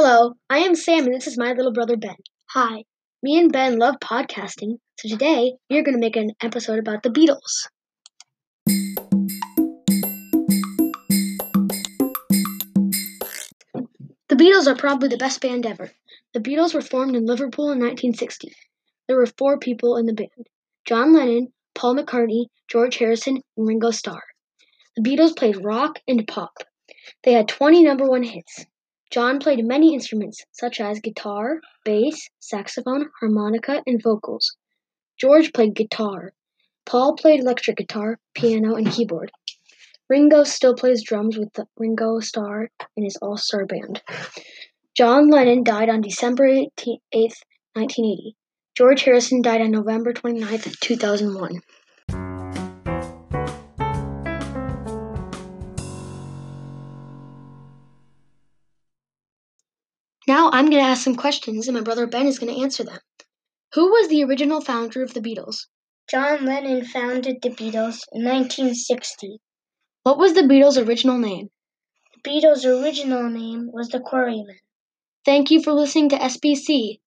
Hello, I am Sam and this is my little brother Ben. Hi. Me and Ben love podcasting, so today we are going to make an episode about the Beatles. The Beatles are probably the best band ever. The Beatles were formed in Liverpool in 1960. There were four people in the band John Lennon, Paul McCartney, George Harrison, and Ringo Starr. The Beatles played rock and pop. They had 20 number one hits. John played many instruments, such as guitar, bass, saxophone, harmonica, and vocals. George played guitar. Paul played electric guitar, piano, and keyboard. Ringo still plays drums with the Ringo Starr and his All Starr Band. John Lennon died on December 8, 1980. George Harrison died on November 29, 2001. Now I'm going to ask some questions and my brother Ben is going to answer them. Who was the original founder of the Beatles? John Lennon founded the Beatles in 1960. What was the Beatles' original name? The Beatles' original name was the Quarrymen. Thank you for listening to SBC.